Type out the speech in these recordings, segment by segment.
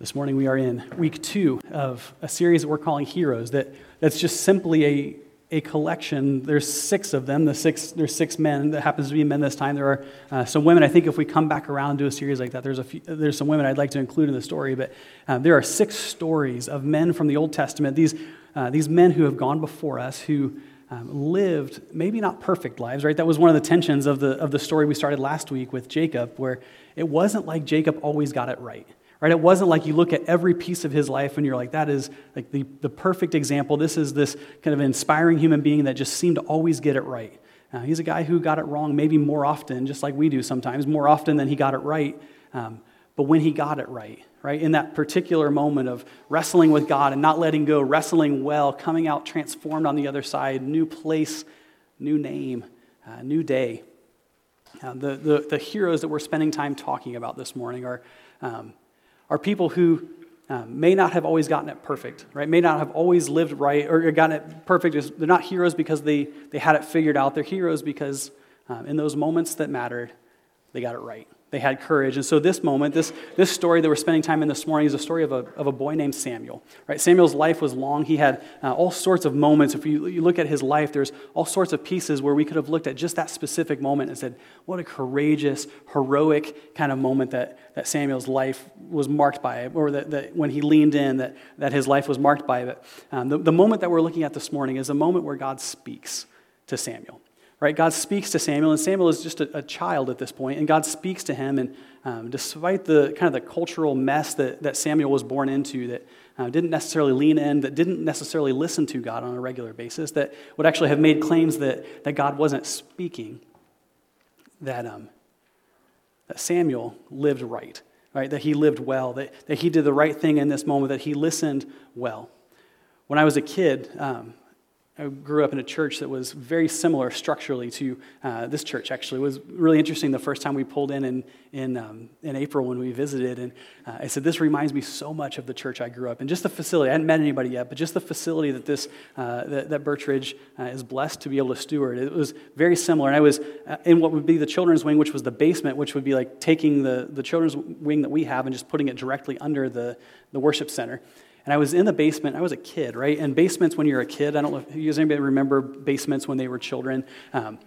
This morning we are in week two of a series that we're calling Heroes. That, that's just simply a, a collection. There's six of them. The six, there's six men. That happens to be men this time. There are uh, some women. I think if we come back around do a series like that, there's, a few, there's some women I'd like to include in the story. But uh, there are six stories of men from the Old Testament. These, uh, these men who have gone before us who um, lived maybe not perfect lives, right? That was one of the tensions of the, of the story we started last week with Jacob, where it wasn't like Jacob always got it right right? It wasn't like you look at every piece of his life and you're like, that is like the, the perfect example. This is this kind of inspiring human being that just seemed to always get it right. Uh, he's a guy who got it wrong maybe more often, just like we do sometimes, more often than he got it right. Um, but when he got it right, right, in that particular moment of wrestling with God and not letting go, wrestling well, coming out transformed on the other side, new place, new name, uh, new day. Uh, the, the, the heroes that we're spending time talking about this morning are um, are people who um, may not have always gotten it perfect, right? May not have always lived right or gotten it perfect. They're not heroes because they, they had it figured out. They're heroes because um, in those moments that mattered, they got it right. They had courage. And so this moment, this, this story that we're spending time in this morning is a story of a, of a boy named Samuel. Right? Samuel's life was long. He had uh, all sorts of moments. If you, you look at his life, there's all sorts of pieces where we could have looked at just that specific moment and said, what a courageous, heroic kind of moment that, that Samuel's life was marked by, or that, that when he leaned in, that, that his life was marked by. But um, the, the moment that we're looking at this morning is a moment where God speaks to Samuel right? God speaks to Samuel, and Samuel is just a, a child at this point, and God speaks to him. And um, despite the kind of the cultural mess that, that Samuel was born into, that uh, didn't necessarily lean in, that didn't necessarily listen to God on a regular basis, that would actually have made claims that, that God wasn't speaking, that, um, that Samuel lived right, right? That he lived well, that, that he did the right thing in this moment, that he listened well. When I was a kid, um, I grew up in a church that was very similar structurally to uh, this church, actually. It was really interesting the first time we pulled in in, in, um, in April when we visited. And uh, I said, This reminds me so much of the church I grew up in. Just the facility. I hadn't met anybody yet, but just the facility that, this, uh, that, that Birchridge uh, is blessed to be able to steward. It was very similar. And I was uh, in what would be the children's wing, which was the basement, which would be like taking the, the children's wing that we have and just putting it directly under the, the worship center. And I was in the basement. I was a kid, right? And basements, when you're a kid, I don't know if you guys anybody remember basements when they were children. Um,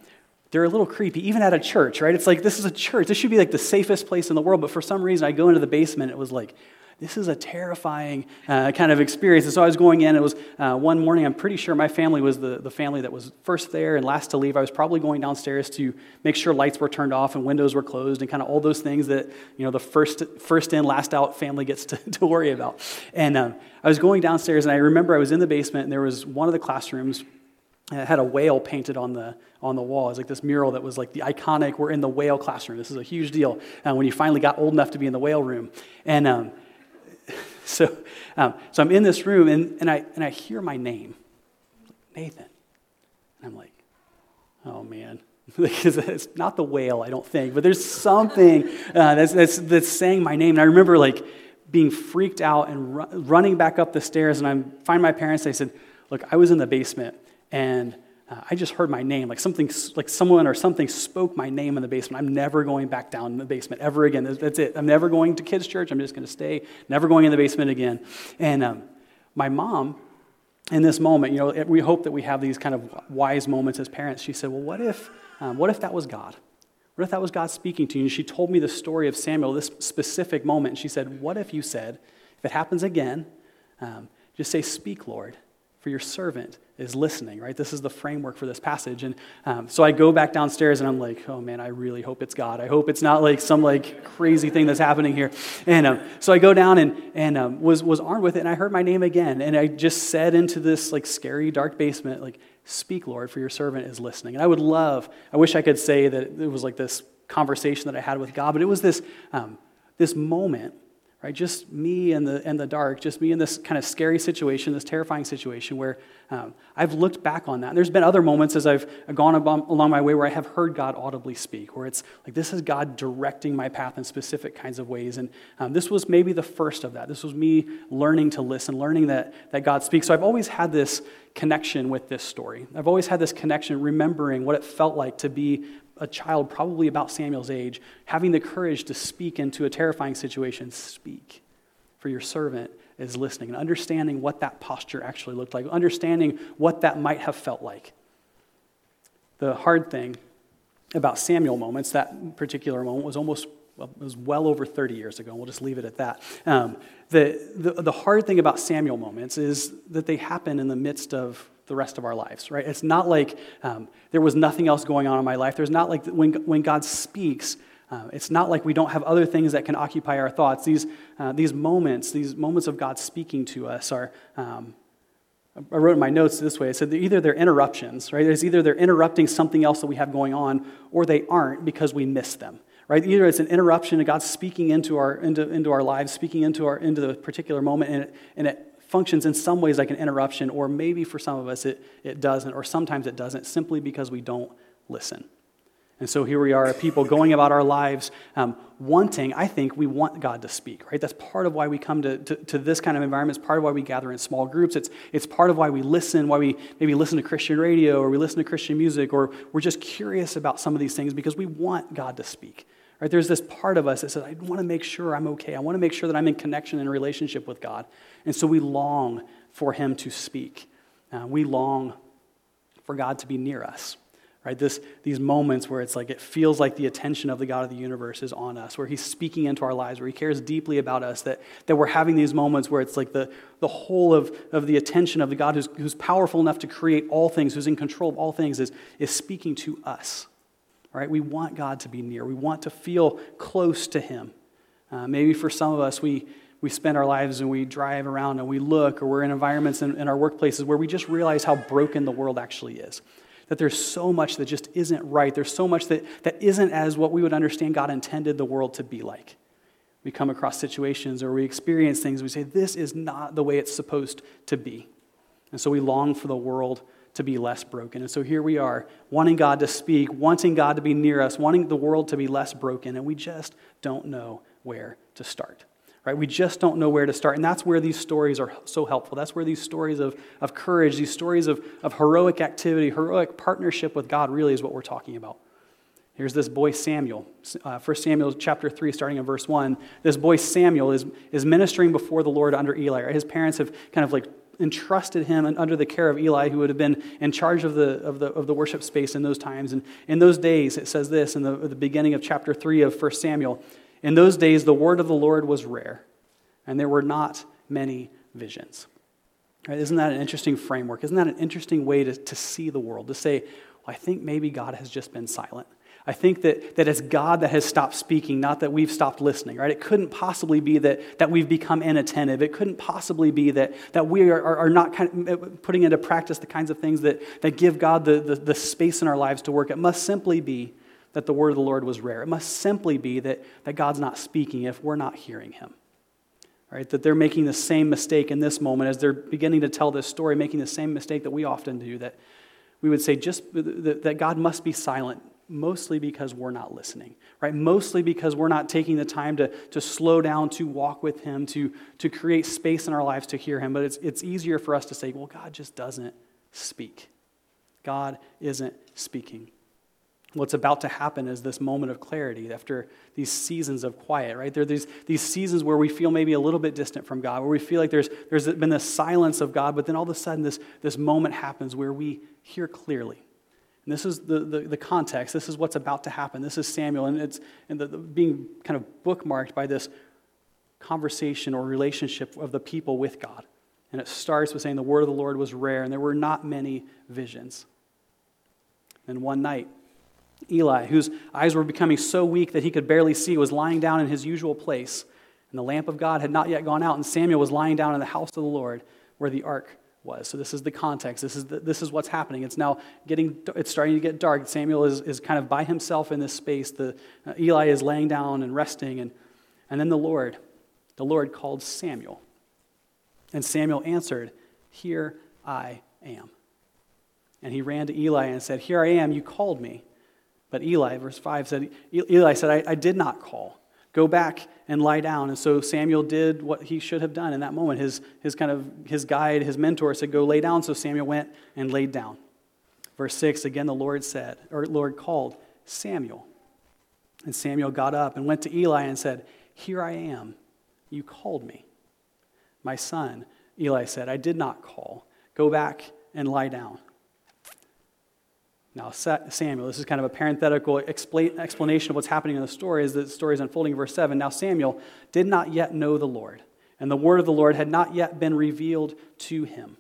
they're a little creepy, even at a church, right? It's like this is a church. This should be like the safest place in the world. But for some reason, I go into the basement. It was like this is a terrifying uh, kind of experience. And so I was going in. And it was uh, one morning. I'm pretty sure my family was the, the family that was first there and last to leave. I was probably going downstairs to make sure lights were turned off and windows were closed and kind of all those things that you know the first first in last out family gets to, to worry about. And um, I was going downstairs, and I remember I was in the basement, and there was one of the classrooms it had a whale painted on the on the wall. It was like this mural that was like the iconic. We're in the whale classroom. This is a huge deal. Uh, when you finally got old enough to be in the whale room, and um, so, um, so I'm in this room and, and, I, and I hear my name, Nathan. And I'm like, oh man. it's not the whale, I don't think, but there's something uh, that's, that's, that's saying my name. And I remember like being freaked out and ru- running back up the stairs. And I find my parents. They said, look, I was in the basement and uh, I just heard my name, like something, like someone or something spoke my name in the basement. I'm never going back down in the basement ever again. That's it. I'm never going to kids' church. I'm just going to stay, never going in the basement again. And um, my mom, in this moment, you know, we hope that we have these kind of wise moments as parents. She said, "Well, what if, um, what if that was God? What if that was God speaking to you?" And she told me the story of Samuel, this specific moment. And she said, "What if you said, if it happens again, um, just say, Speak, Lord, for your servant is listening, right? This is the framework for this passage. And um, so I go back downstairs and I'm like, oh man, I really hope it's God. I hope it's not like some like crazy thing that's happening here. And um, so I go down and, and um, was, was armed with it and I heard my name again. And I just said into this like scary dark basement, like, speak, Lord, for your servant is listening. And I would love, I wish I could say that it was like this conversation that I had with God, but it was this, um, this moment right? Just me in the, in the dark, just me in this kind of scary situation, this terrifying situation where um, I've looked back on that. And there's been other moments as I've gone along my way where I have heard God audibly speak, where it's like this is God directing my path in specific kinds of ways. And um, this was maybe the first of that. This was me learning to listen, learning that, that God speaks. So I've always had this connection with this story. I've always had this connection, remembering what it felt like to be a child probably about Samuel's age, having the courage to speak into a terrifying situation, speak, for your servant is listening and understanding what that posture actually looked like, understanding what that might have felt like. The hard thing about Samuel moments, that particular moment was almost well, it was well over 30 years ago. and We'll just leave it at that. Um, the, the, the hard thing about Samuel moments is that they happen in the midst of the rest of our lives, right? It's not like um, there was nothing else going on in my life. There's not like when, when God speaks, uh, it's not like we don't have other things that can occupy our thoughts. These, uh, these moments, these moments of God speaking to us are, um, I wrote in my notes this way. I said either they're interruptions, right? It's either they're interrupting something else that we have going on, or they aren't because we miss them right? Either it's an interruption of God speaking into our, into, into our lives, speaking into, our, into the particular moment, and it, and it functions in some ways like an interruption, or maybe for some of us it, it doesn't, or sometimes it doesn't, simply because we don't listen. And so here we are, people going about our lives um, wanting, I think we want God to speak, right? That's part of why we come to, to, to, this kind of environment. It's part of why we gather in small groups. It's, it's part of why we listen, why we maybe listen to Christian radio or we listen to Christian music, or we're just curious about some of these things because we want God to speak. Right? There's this part of us that says, I want to make sure I'm okay. I want to make sure that I'm in connection and relationship with God. And so we long for Him to speak. Uh, we long for God to be near us. Right? This, these moments where it's like it feels like the attention of the God of the universe is on us, where He's speaking into our lives, where He cares deeply about us, that, that we're having these moments where it's like the, the whole of, of the attention of the God who's, who's powerful enough to create all things, who's in control of all things, is, is speaking to us right? We want God to be near. We want to feel close to Him. Uh, maybe for some of us, we, we spend our lives and we drive around and we look, or we're in environments in, in our workplaces where we just realize how broken the world actually is. That there's so much that just isn't right. There's so much that, that isn't as what we would understand God intended the world to be like. We come across situations or we experience things, we say, This is not the way it's supposed to be. And so we long for the world to be less broken. And so here we are, wanting God to speak, wanting God to be near us, wanting the world to be less broken, and we just don't know where to start. Right? We just don't know where to start. And that's where these stories are so helpful. That's where these stories of, of courage, these stories of, of heroic activity, heroic partnership with God really is what we're talking about. Here's this boy Samuel, uh, 1 Samuel chapter 3, starting in verse 1. This boy Samuel is, is ministering before the Lord under Eli. His parents have kind of like entrusted him under the care of Eli, who would have been in charge of the, of the, of the worship space in those times. And in those days, it says this in the, the beginning of chapter 3 of 1 Samuel In those days, the word of the Lord was rare, and there were not many visions. Right, isn't that an interesting framework? Isn't that an interesting way to, to see the world? To say, well, I think maybe God has just been silent. I think that, that it's God that has stopped speaking, not that we've stopped listening, right? It couldn't possibly be that, that we've become inattentive. It couldn't possibly be that, that we are, are, are not kind of uh, putting into practice the kinds of things that, that give God the, the, the space in our lives to work. It must simply be that the word of the Lord was rare. It must simply be that, that God's not speaking if we're not hearing him. Right? That they're making the same mistake in this moment as they're beginning to tell this story, making the same mistake that we often do, that we would say just that God must be silent mostly because we're not listening, right? Mostly because we're not taking the time to, to slow down, to walk with Him, to, to create space in our lives to hear Him. But it's, it's easier for us to say, well, God just doesn't speak. God isn't speaking. What's about to happen is this moment of clarity after these seasons of quiet, right? There are these, these seasons where we feel maybe a little bit distant from God, where we feel like there's, there's been this silence of God, but then all of a sudden this, this moment happens where we hear clearly and this is the, the, the, context. This is what's about to happen. This is Samuel, and it's and the, the, being kind of bookmarked by this conversation or relationship of the people with God. And it starts with saying the word of the Lord was rare, and there were not many visions. And one night, Eli, whose eyes were becoming so weak that he could barely see, was lying down in his usual place. And the lamp of God had not yet gone out, and Samuel was lying down in the house of the Lord where the ark was. So this is the context. This is, the, this is what's happening. It's now getting, it's starting to get dark. Samuel is, is kind of by himself in this space. The, uh, Eli is laying down and resting. And, and then the Lord, the Lord called Samuel. And Samuel answered, Here I am. And he ran to Eli and said, Here I am, you called me. But Eli, verse 5 said, Eli said, I, I did not call. Go back and lie down. And so Samuel did what he should have done in that moment. His, his kind of his guide, his mentor said, Go lay down. So Samuel went and laid down. Verse 6, again the Lord said, or Lord called, Samuel. And Samuel got up and went to Eli and said, Here I am. You called me. My son, Eli said, I did not call. Go back and lie down. Now, Samuel, this is kind of a parenthetical explanation of what's happening in the story as the story is unfolding. Verse 7 Now Samuel did not yet know the Lord, and the word of the Lord had not yet been revealed to him.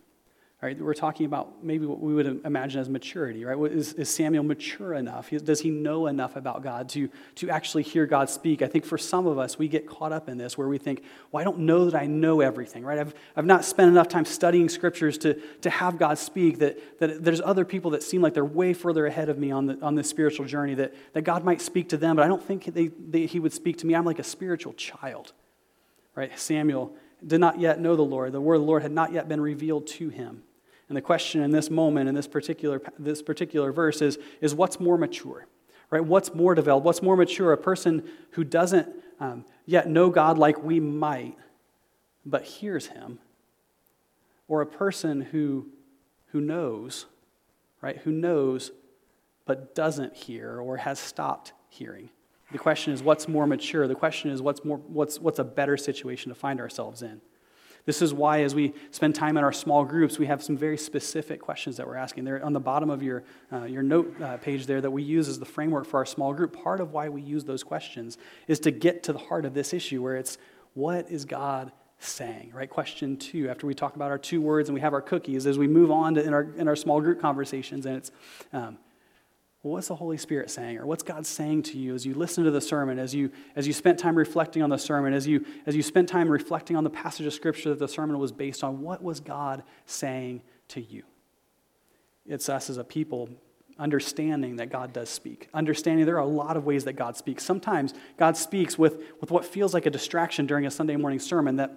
Right, we're talking about maybe what we would imagine as maturity, right? Is, is Samuel mature enough? Does he know enough about God to, to actually hear God speak? I think for some of us, we get caught up in this where we think, well, I don't know that I know everything, right? I've, I've not spent enough time studying scriptures to, to have God speak, that, that there's other people that seem like they're way further ahead of me on, the, on this spiritual journey, that, that God might speak to them, but I don't think they, they, he would speak to me. I'm like a spiritual child, right? Samuel did not yet know the Lord. The word of the Lord had not yet been revealed to him. And the question in this moment, in this particular, this particular verse, is, is what's more mature? Right? What's more developed? What's more mature? A person who doesn't um, yet know God like we might, but hears Him, or a person who, who knows, right? Who knows but doesn't hear or has stopped hearing. The question is, what's more mature? The question is, what's, more, what's, what's a better situation to find ourselves in? This is why, as we spend time in our small groups, we have some very specific questions that we're asking. They're on the bottom of your, uh, your note uh, page there that we use as the framework for our small group. Part of why we use those questions is to get to the heart of this issue where it's what is God saying, right? Question two, after we talk about our two words and we have our cookies, as we move on to, in, our, in our small group conversations, and it's um, well, what's the Holy Spirit saying? Or what's God saying to you as you listen to the sermon, as you, as you spent time reflecting on the sermon, as you, as you spent time reflecting on the passage of Scripture that the sermon was based on? What was God saying to you? It's us as a people understanding that God does speak. Understanding there are a lot of ways that God speaks. Sometimes God speaks with, with what feels like a distraction during a Sunday morning sermon, that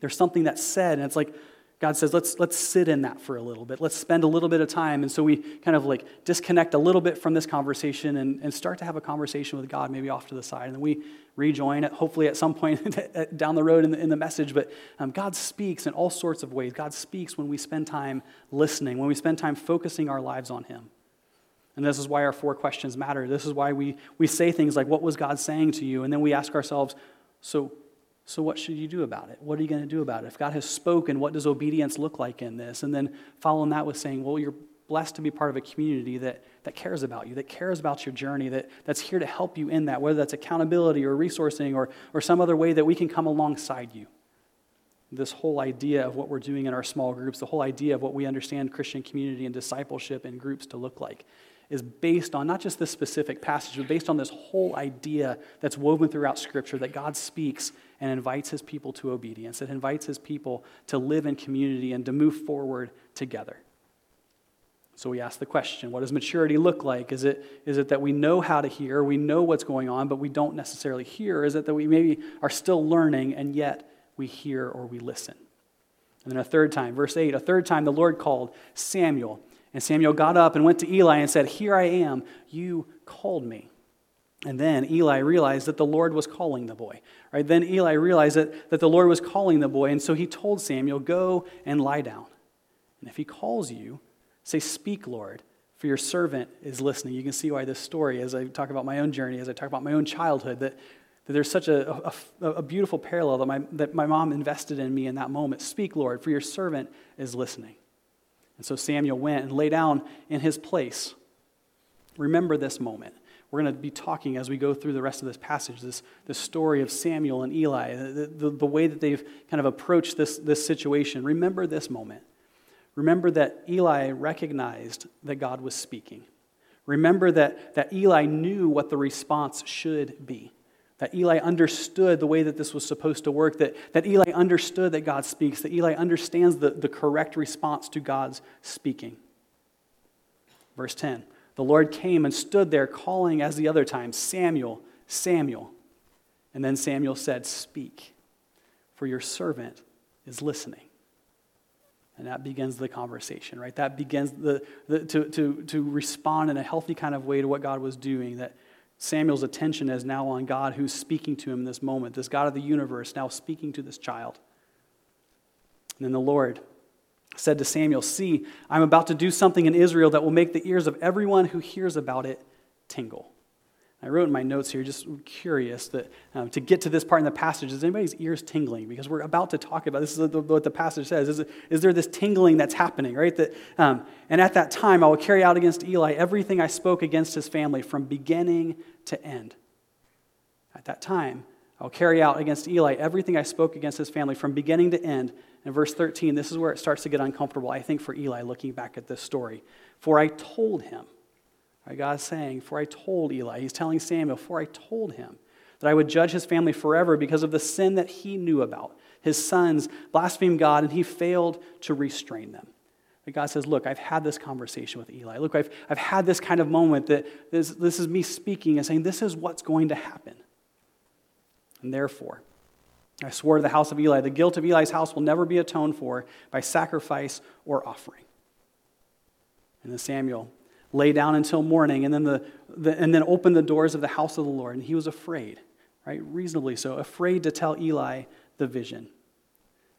there's something that's said, and it's like, God says, let's, let's sit in that for a little bit. Let's spend a little bit of time. And so we kind of like disconnect a little bit from this conversation and, and start to have a conversation with God, maybe off to the side. And then we rejoin it, hopefully at some point down the road in the, in the message. But um, God speaks in all sorts of ways. God speaks when we spend time listening, when we spend time focusing our lives on Him. And this is why our four questions matter. This is why we, we say things like, What was God saying to you? And then we ask ourselves, So so, what should you do about it? What are you going to do about it? If God has spoken, what does obedience look like in this? And then following that with saying, well, you're blessed to be part of a community that, that cares about you, that cares about your journey, that, that's here to help you in that, whether that's accountability or resourcing or, or some other way that we can come alongside you. This whole idea of what we're doing in our small groups, the whole idea of what we understand Christian community and discipleship in groups to look like, is based on not just this specific passage, but based on this whole idea that's woven throughout Scripture that God speaks and invites his people to obedience. It invites his people to live in community and to move forward together. So we ask the question what does maturity look like? Is it, is it that we know how to hear, we know what's going on, but we don't necessarily hear? Is it that we maybe are still learning and yet we hear or we listen? And then a third time, verse 8, a third time the Lord called Samuel. And Samuel got up and went to Eli and said, Here I am, you called me. And then Eli realized that the Lord was calling the boy. Right? Then Eli realized that, that the Lord was calling the boy, and so he told Samuel, Go and lie down. And if he calls you, say, Speak, Lord, for your servant is listening. You can see why this story, as I talk about my own journey, as I talk about my own childhood, that, that there's such a, a, a beautiful parallel that my, that my mom invested in me in that moment. Speak, Lord, for your servant is listening. And so Samuel went and lay down in his place. Remember this moment. We're going to be talking as we go through the rest of this passage, this, this story of Samuel and Eli, the, the, the way that they've kind of approached this, this situation. Remember this moment. Remember that Eli recognized that God was speaking. Remember that, that Eli knew what the response should be. That Eli understood the way that this was supposed to work, that, that Eli understood that God speaks, that Eli understands the, the correct response to God's speaking. Verse 10 the Lord came and stood there, calling as the other time, Samuel, Samuel. And then Samuel said, Speak, for your servant is listening. And that begins the conversation, right? That begins the, the, to, to, to respond in a healthy kind of way to what God was doing. That Samuel's attention is now on God who's speaking to him in this moment, this God of the universe now speaking to this child. And then the Lord said to Samuel, See, I'm about to do something in Israel that will make the ears of everyone who hears about it tingle. I wrote in my notes here, just curious that um, to get to this part in the passage, is anybody's ears tingling? Because we're about to talk about this is what the passage says. Is, is there this tingling that's happening, right? That, um, and at that time, I will carry out against Eli everything I spoke against his family from beginning to end. At that time, I will carry out against Eli everything I spoke against his family from beginning to end. In verse 13, this is where it starts to get uncomfortable, I think, for Eli looking back at this story. For I told him, Right, is saying, For I told Eli, he's telling Samuel, For I told him that I would judge his family forever because of the sin that he knew about. His sons blasphemed God, and he failed to restrain them. But God says, Look, I've had this conversation with Eli. Look, I've, I've had this kind of moment that this, this is me speaking and saying, This is what's going to happen. And therefore, I swore to the house of Eli, the guilt of Eli's house will never be atoned for by sacrifice or offering. And then Samuel lay down until morning, and then, the, the, and then open the doors of the house of the Lord. And he was afraid, right? Reasonably so, afraid to tell Eli the vision.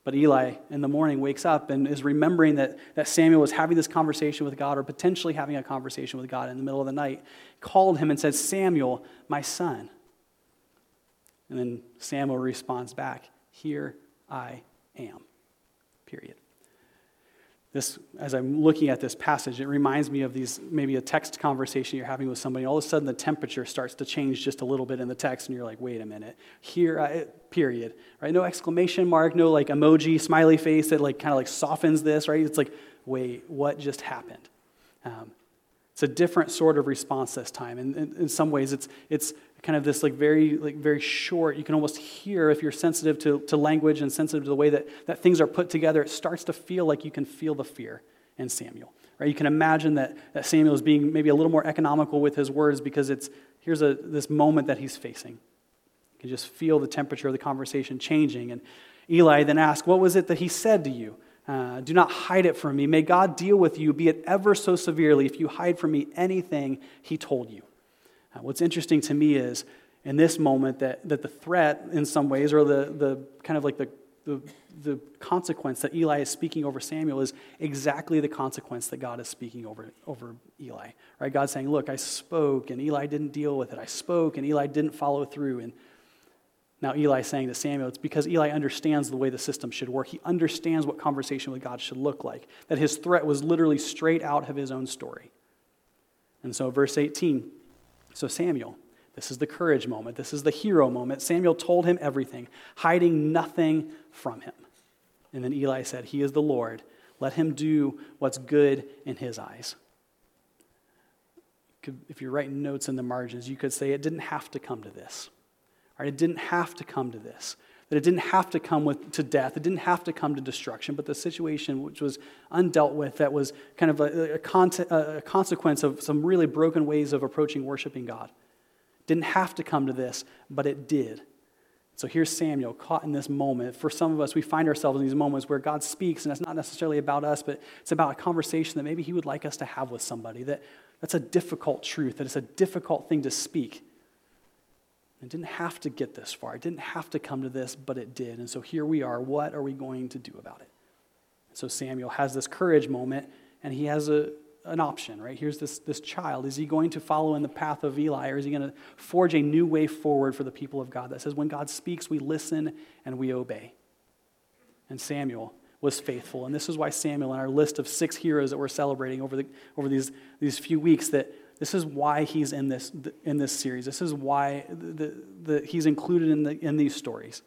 But Eli in the morning wakes up and is remembering that, that Samuel was having this conversation with God, or potentially having a conversation with God in the middle of the night, called him and said, Samuel, my son. And then Samuel responds back, Here I am. Period this, as I'm looking at this passage, it reminds me of these maybe a text conversation you're having with somebody. All of a sudden, the temperature starts to change just a little bit in the text, and you're like, "Wait a minute, here, I, period." Right? No exclamation mark, no like emoji, smiley face that like kind of like softens this. Right? It's like, "Wait, what just happened?" Um, it's a different sort of response this time, and in, in some ways, it's it's kind of this like very like very short. You can almost hear if you're sensitive to, to language and sensitive to the way that, that things are put together it starts to feel like you can feel the fear in samuel right? You can imagine that, that samuel is being maybe a little more economical with his words because it's here's a, this moment that he's facing. You can just feel the temperature of the conversation changing. And eli then asked what was it that he said to you? Uh, do not hide it from me. May god deal with you be it ever so severely if you hide from me anything he told you Uh, what's interesting to me is in this moment that, that the threat, in some ways, or the, the kind of like the, the, the consequence that Eli is speaking over Samuel is exactly the consequence that God is speaking over, over Eli. Right? God's saying, Look, I spoke, and Eli didn't deal with it. I spoke, and Eli didn't follow through. And now Eli saying to Samuel, it's because Eli understands the way the system should work. He understands what conversation with God should look like. That his threat was literally straight out of his own story. And so, verse 18 so, Samuel, this is the courage moment. This is the hero moment. Samuel told him everything, hiding nothing from him. And then Eli said, He is the Lord. Let him do what's good in his eyes. If you're writing notes in the margins, you could say it didn't have to come to this. Right? It didn't have to come to this. That it didn't have to come with, to death. It didn't have to come to destruction. But the situation which was undealt with, that was kind of a, a, con- a consequence of some really broken ways of approaching worshiping God. Didn't have to come to this, but it did. So here's Samuel caught in this moment. For some of us, we find ourselves in these moments where God speaks, and it's not necessarily about us, but it's about a conversation that maybe He would like us to have with somebody. That, that's a difficult truth, that it's a difficult thing to speak. It didn't have to get this far. It didn't have to come to this, but it did. And so here we are. What are we going to do about it? So Samuel has this courage moment, and he has a, an option, right? Here's this, this child. Is he going to follow in the path of Eli, or is he going to forge a new way forward for the people of God that says, when God speaks, we listen and we obey? And Samuel was faithful. And this is why Samuel, in our list of six heroes that we're celebrating over, the, over these, these few weeks, that this is why he's in this, in this series. This is why the, the, he's included in, the, in these stories.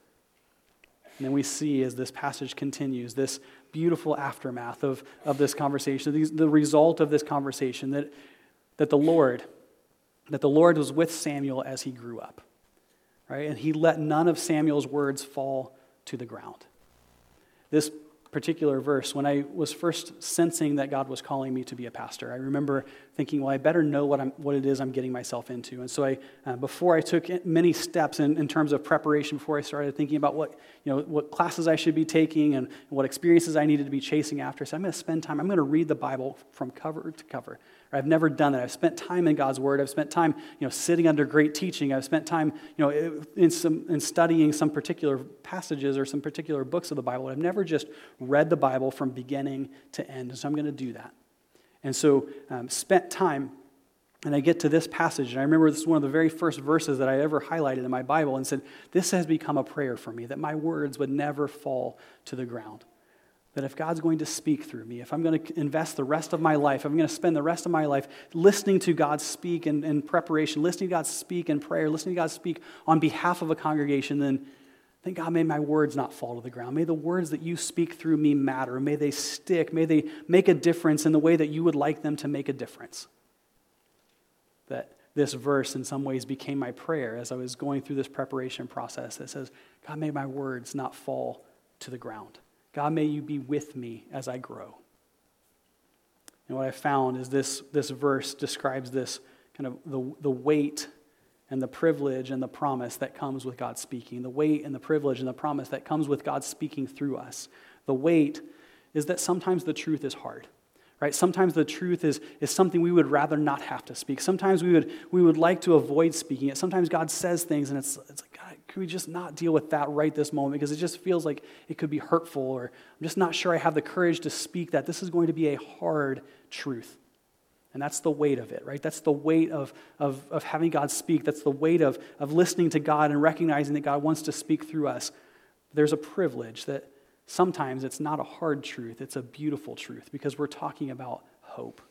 And then we see as this passage continues, this beautiful aftermath of, of this conversation, these, the result of this conversation, that, that the Lord, that the Lord was with Samuel as he grew up. Right? And he let none of Samuel's words fall to the ground. This particular verse, when I was first sensing that God was calling me to be a pastor, I remember thinking, well, I better know what, I'm, what it is I'm getting myself into. And so I, uh, before I took many steps in, in terms of preparation, before I started thinking about what, you know, what classes I should be taking and what experiences I needed to be chasing after, said, I'm going to spend time, I'm going to read the Bible from cover to cover. I've never done that. I've spent time in God's Word. I've spent time, you know, sitting under great teaching. I've spent time, you know, in, some, in studying some particular passages or some particular books of the Bible. I've never just read the Bible from beginning to end. So I'm going to do that. And so um, spent time And I get to this passage, and I remember this is one of the very first verses that I ever highlighted in my Bible and said, This has become a prayer for me, that my words would never fall to the ground. That if God's going to speak through me, if I'm going to invest the rest of my life, if I'm going to spend the rest of my life listening to God speak in, in preparation, listening to God speak in prayer, listening to God speak on behalf of a congregation, then, then God, may my words not fall to the ground. May the words that you speak through me matter. May they stick. May they make a difference in the way that you would like them to make a difference that this verse in some ways became my prayer as I was going through this preparation process that says, God, may my words not fall to the ground. God, may you be with me as I grow. And what I found is this, this verse describes this kind of the, the weight and the privilege and the promise that comes with God speaking. The weight and the privilege and the promise that comes with God speaking through us. The weight is that sometimes the truth is hard right? Sometimes the truth is, is something we would rather not have to speak. Sometimes we would, we would like to avoid speaking it. Sometimes God says things and it's, it's like, God, can we just not deal with that right this moment? Because it just feels like it could be hurtful or I'm just not sure I have the courage to speak that. This is going to be a hard truth. And that's the weight of it, right? That's the weight of, of, of having God speak. That's the weight of, of listening to God and recognizing that God wants to speak through us. There's a privilege that sometimes it's not a hard truth, it's a beautiful truth because we're talking about hope.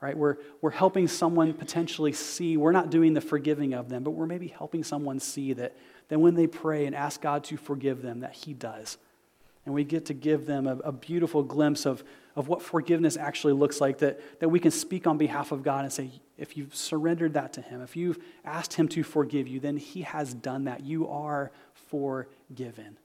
Right? We're, we're helping someone potentially see, we're not doing the forgiving of them, but we're maybe helping someone see that, that when they pray and ask God to forgive them, that He does. And we get to give them a, a beautiful glimpse of, of what forgiveness actually looks like, that, that we can speak on behalf of God and say, if you've surrendered that to Him, if you've asked Him to forgive you, then He has done that. You are forgiven.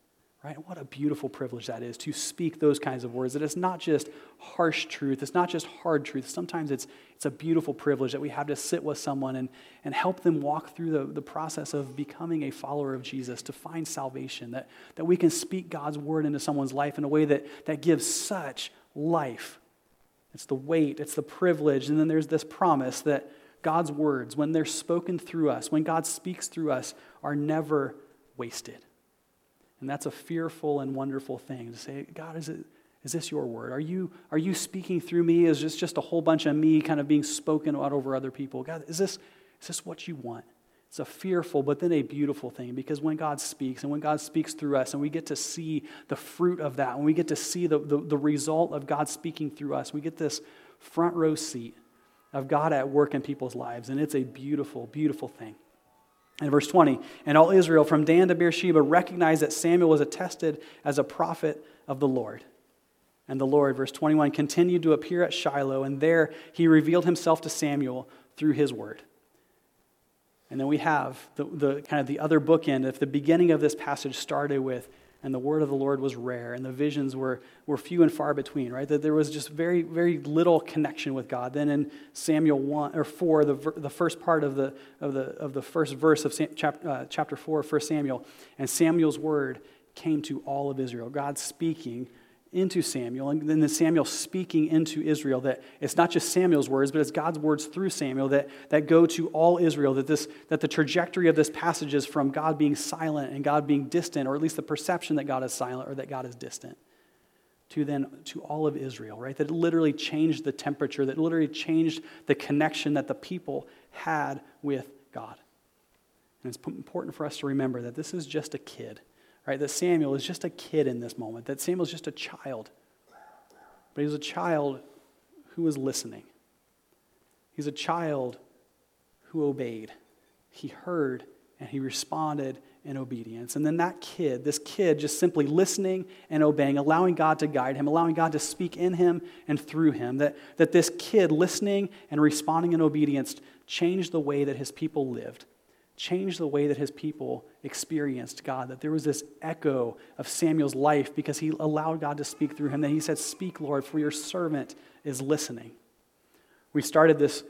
Right? What a beautiful privilege that is to speak those kinds of words. That it's not just harsh truth, it's not just hard truth. Sometimes it's, it's a beautiful privilege that we have to sit with someone and, and help them walk through the, the process of becoming a follower of Jesus, to find salvation, that, that we can speak God's word into someone's life in a way that, that gives such life. It's the weight, it's the privilege, and then there's this promise that God's words, when they're spoken through us, when God speaks through us, are never wasted. And that's a fearful and wonderful thing to say, God, is, it, is this your word? Are you, are you speaking through me? Is this just a whole bunch of me kind of being spoken out over other people? God, is this, is this what you want? It's a fearful, but then a beautiful thing because when God speaks and when God speaks through us and we get to see the fruit of that, when we get to see the, the, the result of God speaking through us, we get this front row seat of God at work in people's lives. And it's a beautiful, beautiful thing. In verse 20, and all Israel from Dan to Beersheba recognized that Samuel was attested as a prophet of the Lord. And the Lord, verse 21, continued to appear at Shiloh, and there he revealed himself to Samuel through his word. And then we have the, the kind of the other bookend. If the beginning of this passage started with and the word of the Lord was rare, and the visions were, were few and far between, right? That there was just very, very little connection with God. Then in Samuel 1 or 4, the, the first part of the, of, the, of the first verse of Sam, chap, uh, chapter 4 of 1 Samuel, and Samuel's word came to all of Israel, God speaking into Samuel, and then Samuel speaking into Israel. That it's not just Samuel's words, but it's God's words through Samuel that, that go to all Israel. That, this, that the trajectory of this passage is from God being silent and God being distant, or at least the perception that God is silent or that God is distant, to then to all of Israel, right? That literally changed the temperature, that literally changed the connection that the people had with God. And it's important for us to remember that this is just a kid right? That Samuel is just a kid in this moment, that Samuel is just a child. But he was a child who was listening. He's a child who obeyed. He heard and he responded in obedience. And then that kid, this kid, just simply listening and obeying, allowing God to guide him, allowing God to speak in him and through him, that, that this kid listening and responding in obedience changed the way that his people lived changed the way that his people experienced God. That there was this echo of Samuel's life because he allowed God to speak through him. That he said, Speak, Lord, for your servant is listening. We started this,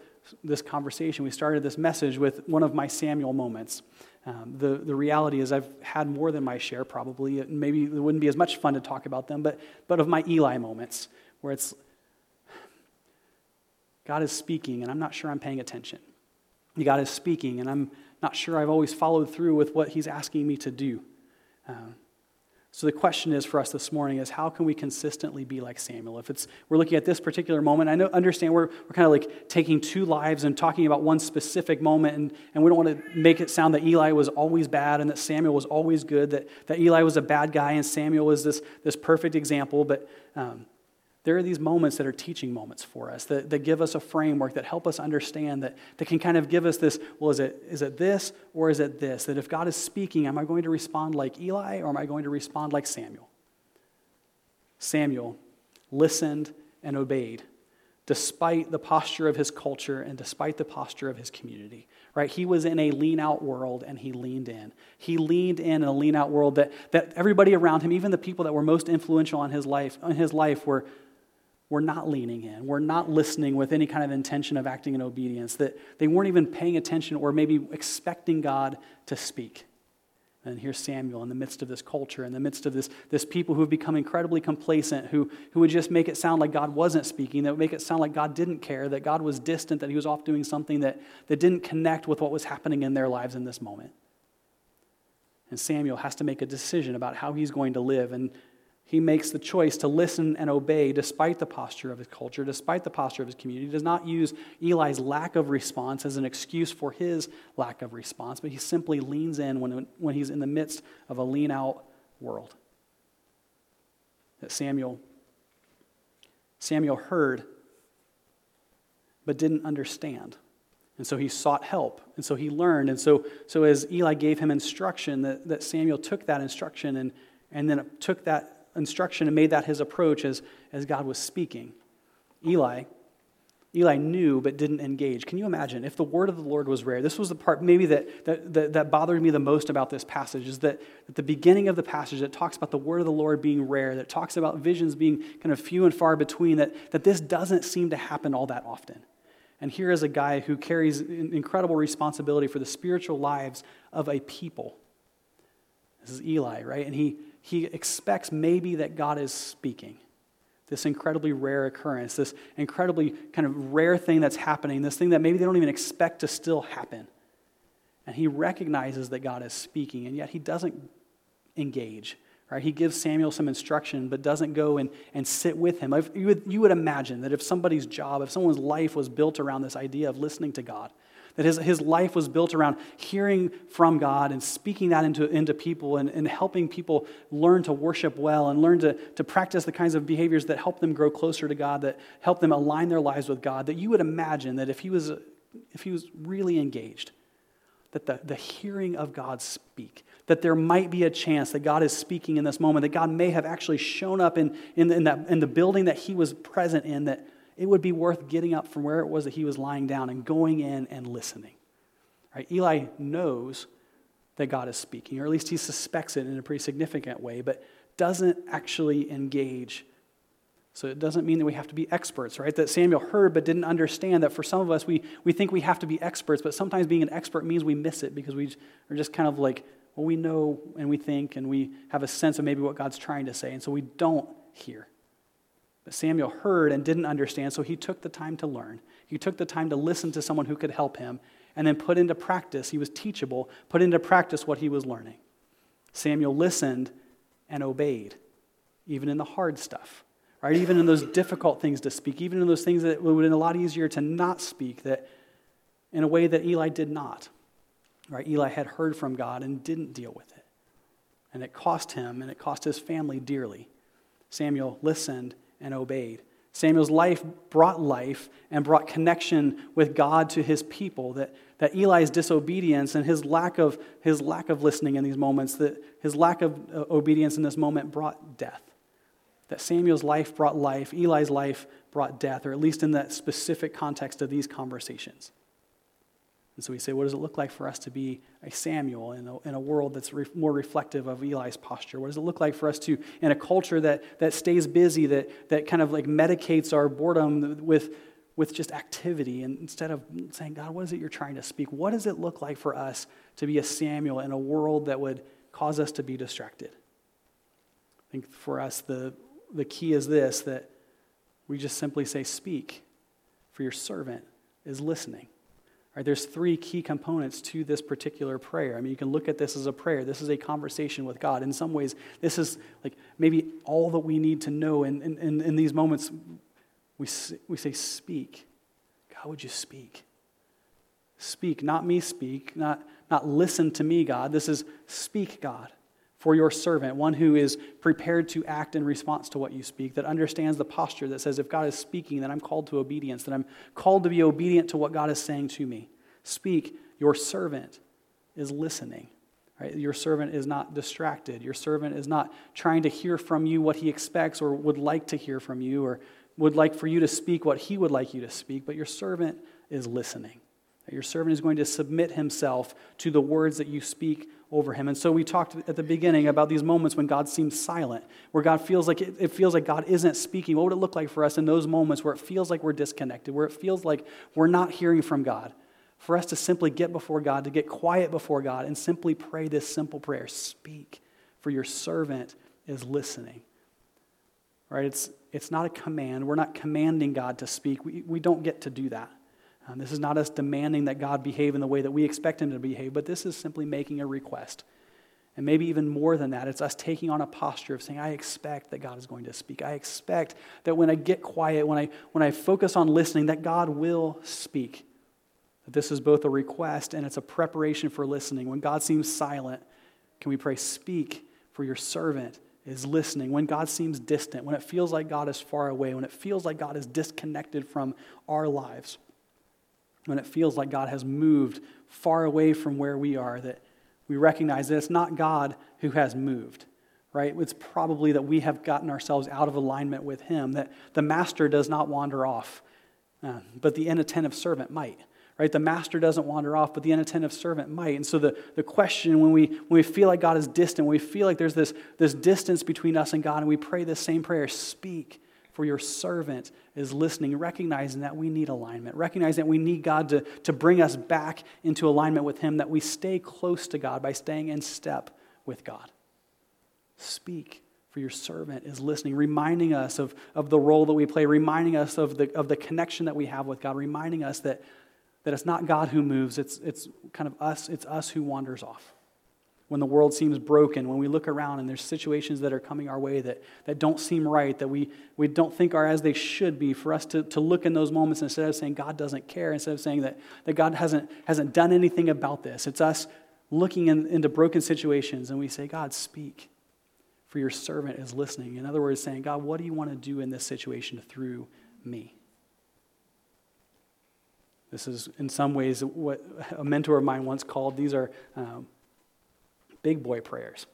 this conversation, we started this message with one of my Samuel moments. Um, the, the reality is, I've had more than my share, probably. Maybe it wouldn't be as much fun to talk about them, but, but of my Eli moments, where it's God is speaking, and I'm not sure I'm paying attention. God is speaking, and I'm not sure I've always followed through with what he's asking me to do. Uh, So the question is for us this morning is how can we consistently be like Samuel? If it's we're looking at this particular moment, I know understand we're, we're kind of like taking two lives and talking about one specific moment, and, and we don't want to make it sound that Eli was always bad and that Samuel was always good, that, that Eli was a bad guy and Samuel was this, this perfect example. But um, there are these moments that are teaching moments for us that, that give us a framework that help us understand that, that can kind of give us this well is it, is it this or is it this? That if god is speaking am i going to respond like eli or am i going to respond like samuel? Samuel listened and obeyed despite the posture of his culture and despite the posture of his community right? He was in a lean out world and he leaned in. He leaned in in a lean out world that, that everybody around him even the people that were most influential on his life on his life were were not leaning in, were not listening with any kind of intention of acting in obedience, that they weren't even paying attention or maybe expecting God to speak. And here's Samuel in the midst of this culture, in the midst of this, this people who have become incredibly complacent, who, who would just make it sound like God wasn't speaking, that would make it sound like God didn't care, that God was distant, that he was off doing something that, that didn't connect with what was happening in their lives in this moment. And Samuel has to make a decision about how he's going to live. And he makes the choice to listen and obey despite the posture of his culture, despite the posture of his community. He does not use Eli's lack of response as an excuse for his lack of response, but he simply leans in when, when he's in the midst of a lean out world. That Samuel, Samuel heard but didn't understand. And so he sought help. And so he learned. And so, so as Eli gave him instruction, that, that Samuel took that instruction and, and then took that instruction and made that his approach as, as God was speaking. Eli, Eli knew but didn't engage. Can you imagine if the word of the Lord was rare? This was the part maybe that, that, that, that bothered me the most about this passage is that at the beginning of the passage that talks about the word of the Lord being rare, that talks about visions being kind of few and far between, that, that this doesn't seem to happen all that often. And here is a guy who carries incredible responsibility for the spiritual lives of a people. This is Eli, right? And he, he expects maybe that God is speaking. This incredibly rare occurrence, this incredibly kind of rare thing that's happening, this thing that maybe they don't even expect to still happen. And he recognizes that God is speaking, and yet he doesn't engage. Right? He gives Samuel some instruction, but doesn't go and, and sit with him. You would, you would imagine that if somebody's job, if someone's life was built around this idea of listening to God, that his, his life was built around hearing from God and speaking that into, into people and, and helping people learn to worship well and learn to, to practice the kinds of behaviors that help them grow closer to God, that help them align their lives with God. That you would imagine that if he was, if he was really engaged, that the, the hearing of God speak, that there might be a chance that God is speaking in this moment, that God may have actually shown up in, in, in, that, in the building that he was present in, that it would be worth getting up from where it was that he was lying down and going in and listening. Right? Eli knows that God is speaking, or at least he suspects it in a pretty significant way, but doesn't actually engage. So it doesn't mean that we have to be experts, right? That Samuel heard but didn't understand that for some of us, we, we think we have to be experts, but sometimes being an expert means we miss it because we are just kind of like, well, we know and we think and we have a sense of maybe what God's trying to say, and so we don't hear. But Samuel heard and didn't understand, so he took the time to learn. He took the time to listen to someone who could help him and then put into practice, he was teachable, put into practice what he was learning. Samuel listened and obeyed, even in the hard stuff, right? Even in those difficult things to speak, even in those things that would have been a lot easier to not speak, that in a way that Eli did not. Right? Eli had heard from God and didn't deal with it. And it cost him and it cost his family dearly. Samuel listened and obeyed. Samuel's life brought life and brought connection with God to his people. That, that Eli's disobedience and his lack, of, his lack of listening in these moments, that his lack of uh, obedience in this moment brought death. That Samuel's life brought life, Eli's life brought death, or at least in that specific context of these conversations. And so we say, what does it look like for us to be a Samuel in a, in a world that's re- more reflective of Eli's posture? What does it look like for us to, in a culture that, that stays busy, that, that kind of like medicates our boredom with, with just activity, and instead of saying, God, what is it you're trying to speak? What does it look like for us to be a Samuel in a world that would cause us to be distracted? I think for us, the, the key is this that we just simply say, Speak, for your servant is listening. Right, there's three key components to this particular prayer. I mean, you can look at this as a prayer. This is a conversation with God. In some ways, this is like maybe all that we need to know. And in, in, in, these moments, we, we say, Speak. God, would you speak? Speak, not me speak, not, not listen to me, God. This is speak, God for your servant, one who is prepared to act in response to what you speak, that understands the posture that says, if God is speaking, then I'm called to obedience, that I'm called to be obedient to what God is saying to me. Speak, your servant is listening. Right? Your servant is not distracted. Your servant is not trying to hear from you what he expects or would like to hear from you or would like for you to speak what he would like you to speak, but your servant is listening. Your servant is going to submit himself to the words that you speak over him. And so we talked at the beginning about these moments when God seems silent, where God feels like it, it, feels like God isn't speaking. What would it look like for us in those moments where it feels like we're disconnected, where it feels like we're not hearing from God? For us to simply get before God, to get quiet before God, and simply pray this simple prayer Speak, for your servant is listening. Right? It's, it's not a command. We're not commanding God to speak. We, we don't get to do that. Um, this is not us demanding that God behave in the way that we expect him to behave, but this is simply making a request. And maybe even more than that, it's us taking on a posture of saying, I expect that God is going to speak. I expect that when I get quiet, when I, when I focus on listening, that God will speak. That this is both a request and it's a preparation for listening. When God seems silent, can we pray, Speak, for your servant is listening. When God seems distant, when it feels like God is far away, when it feels like God is disconnected from our lives when it feels like God has moved far away from where we are, that we recognize that it's not God who has moved, right? It's probably that we have gotten ourselves out of alignment with Him, that the master does not wander off, uh, but the inattentive servant might. Right? The master doesn't wander off, but the inattentive servant might. And so the, the question when we, when we feel like God is distant, when we feel like there's this, this distance between us and God, and we pray this same prayer, speak, for your servant is listening, recognizing that we need alignment, recognizing that we need God to, to bring us back into alignment with Him, that we stay close to God by staying in step with God. Speak, for your servant is listening, reminding us of, of the role that we play, reminding us of the, of the connection that we have with God, reminding us that, that it's not God who moves, it's, it's kind of us, it's us who wanders off when the world seems broken, when we look around and there's situations that are coming our way that, that don't seem right, that we, we don't think are as they should be, for us to, to look in those moments instead of saying God doesn't care, instead of saying that, that God hasn't, hasn't done anything about this. It's us looking in, into broken situations and we say, God, speak, for your servant is listening. In other words, saying, God, what do you want to do in this situation through me? This is, in some ways, what a mentor of mine once called these are um, big boy prayers.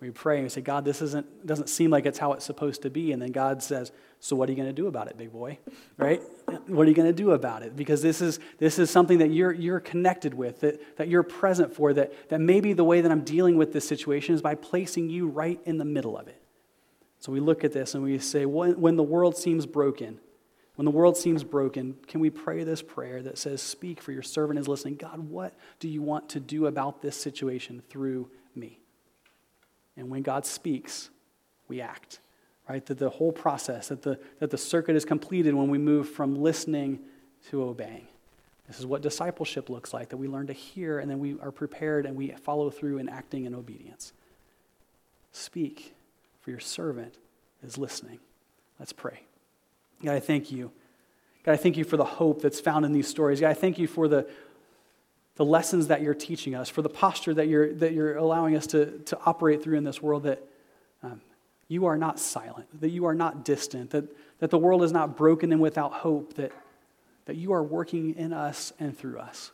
We pray and we say, God, this isn't, doesn't seem like it's how it's supposed to be. And then God says, So what are you going to do about it, big boy? Right? What are you going to do about it? Because this is, this is something that you're, you're connected with, that, that you're present for, that, that maybe the way that I'm dealing with this situation is by placing you right in the middle of it. So we look at this and we say, when, when the world seems broken, when the world seems broken, can we pray this prayer that says, Speak, for your servant is listening? God, what do you want to do about this situation through me? And when God speaks, we act. Right? That the whole process, that the, that the circuit is completed when we move from listening to obeying. This is what discipleship looks like that we learn to hear and then we are prepared and we follow through in acting in obedience. Speak, for your servant is listening. Let's pray. God, I thank you. God, I thank you for the hope that's found in these stories. God, I thank you for the, the lessons that you're teaching us, for the posture that you're, that you're allowing us to, to operate through in this world, that um, you are not silent, that you are not distant, that, that the world is not broken and without hope, that, that you are working in us and through us.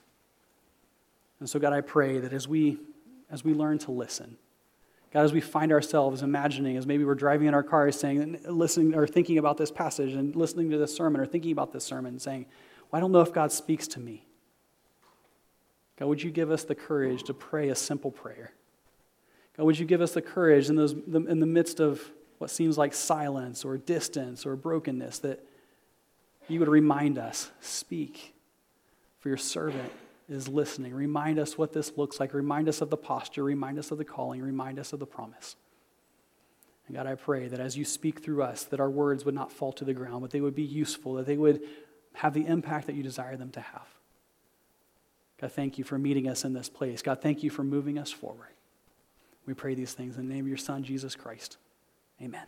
And so, God, I pray that as we, as we learn to listen, God, as we find ourselves imagining, as maybe we're driving in our cars saying, listening or thinking about this passage and listening to this sermon or thinking about this sermon, saying, well, I don't know if God speaks to me. God, would you give us the courage to pray a simple prayer? God, would you give us the courage in, those, in the midst of what seems like silence or distance or brokenness that you would remind us, speak for your servant is listening. Remind us what this looks like. Remind us of the posture. Remind us of the calling. Remind us of the promise. And God, I pray that as you speak through us, that our words would not fall to the ground, but they would be useful, that they would have the impact that you desire them to have. God, thank you for meeting us in this place. God, thank you for moving us forward. We pray these things in the name of your Son, Jesus Christ. Amen.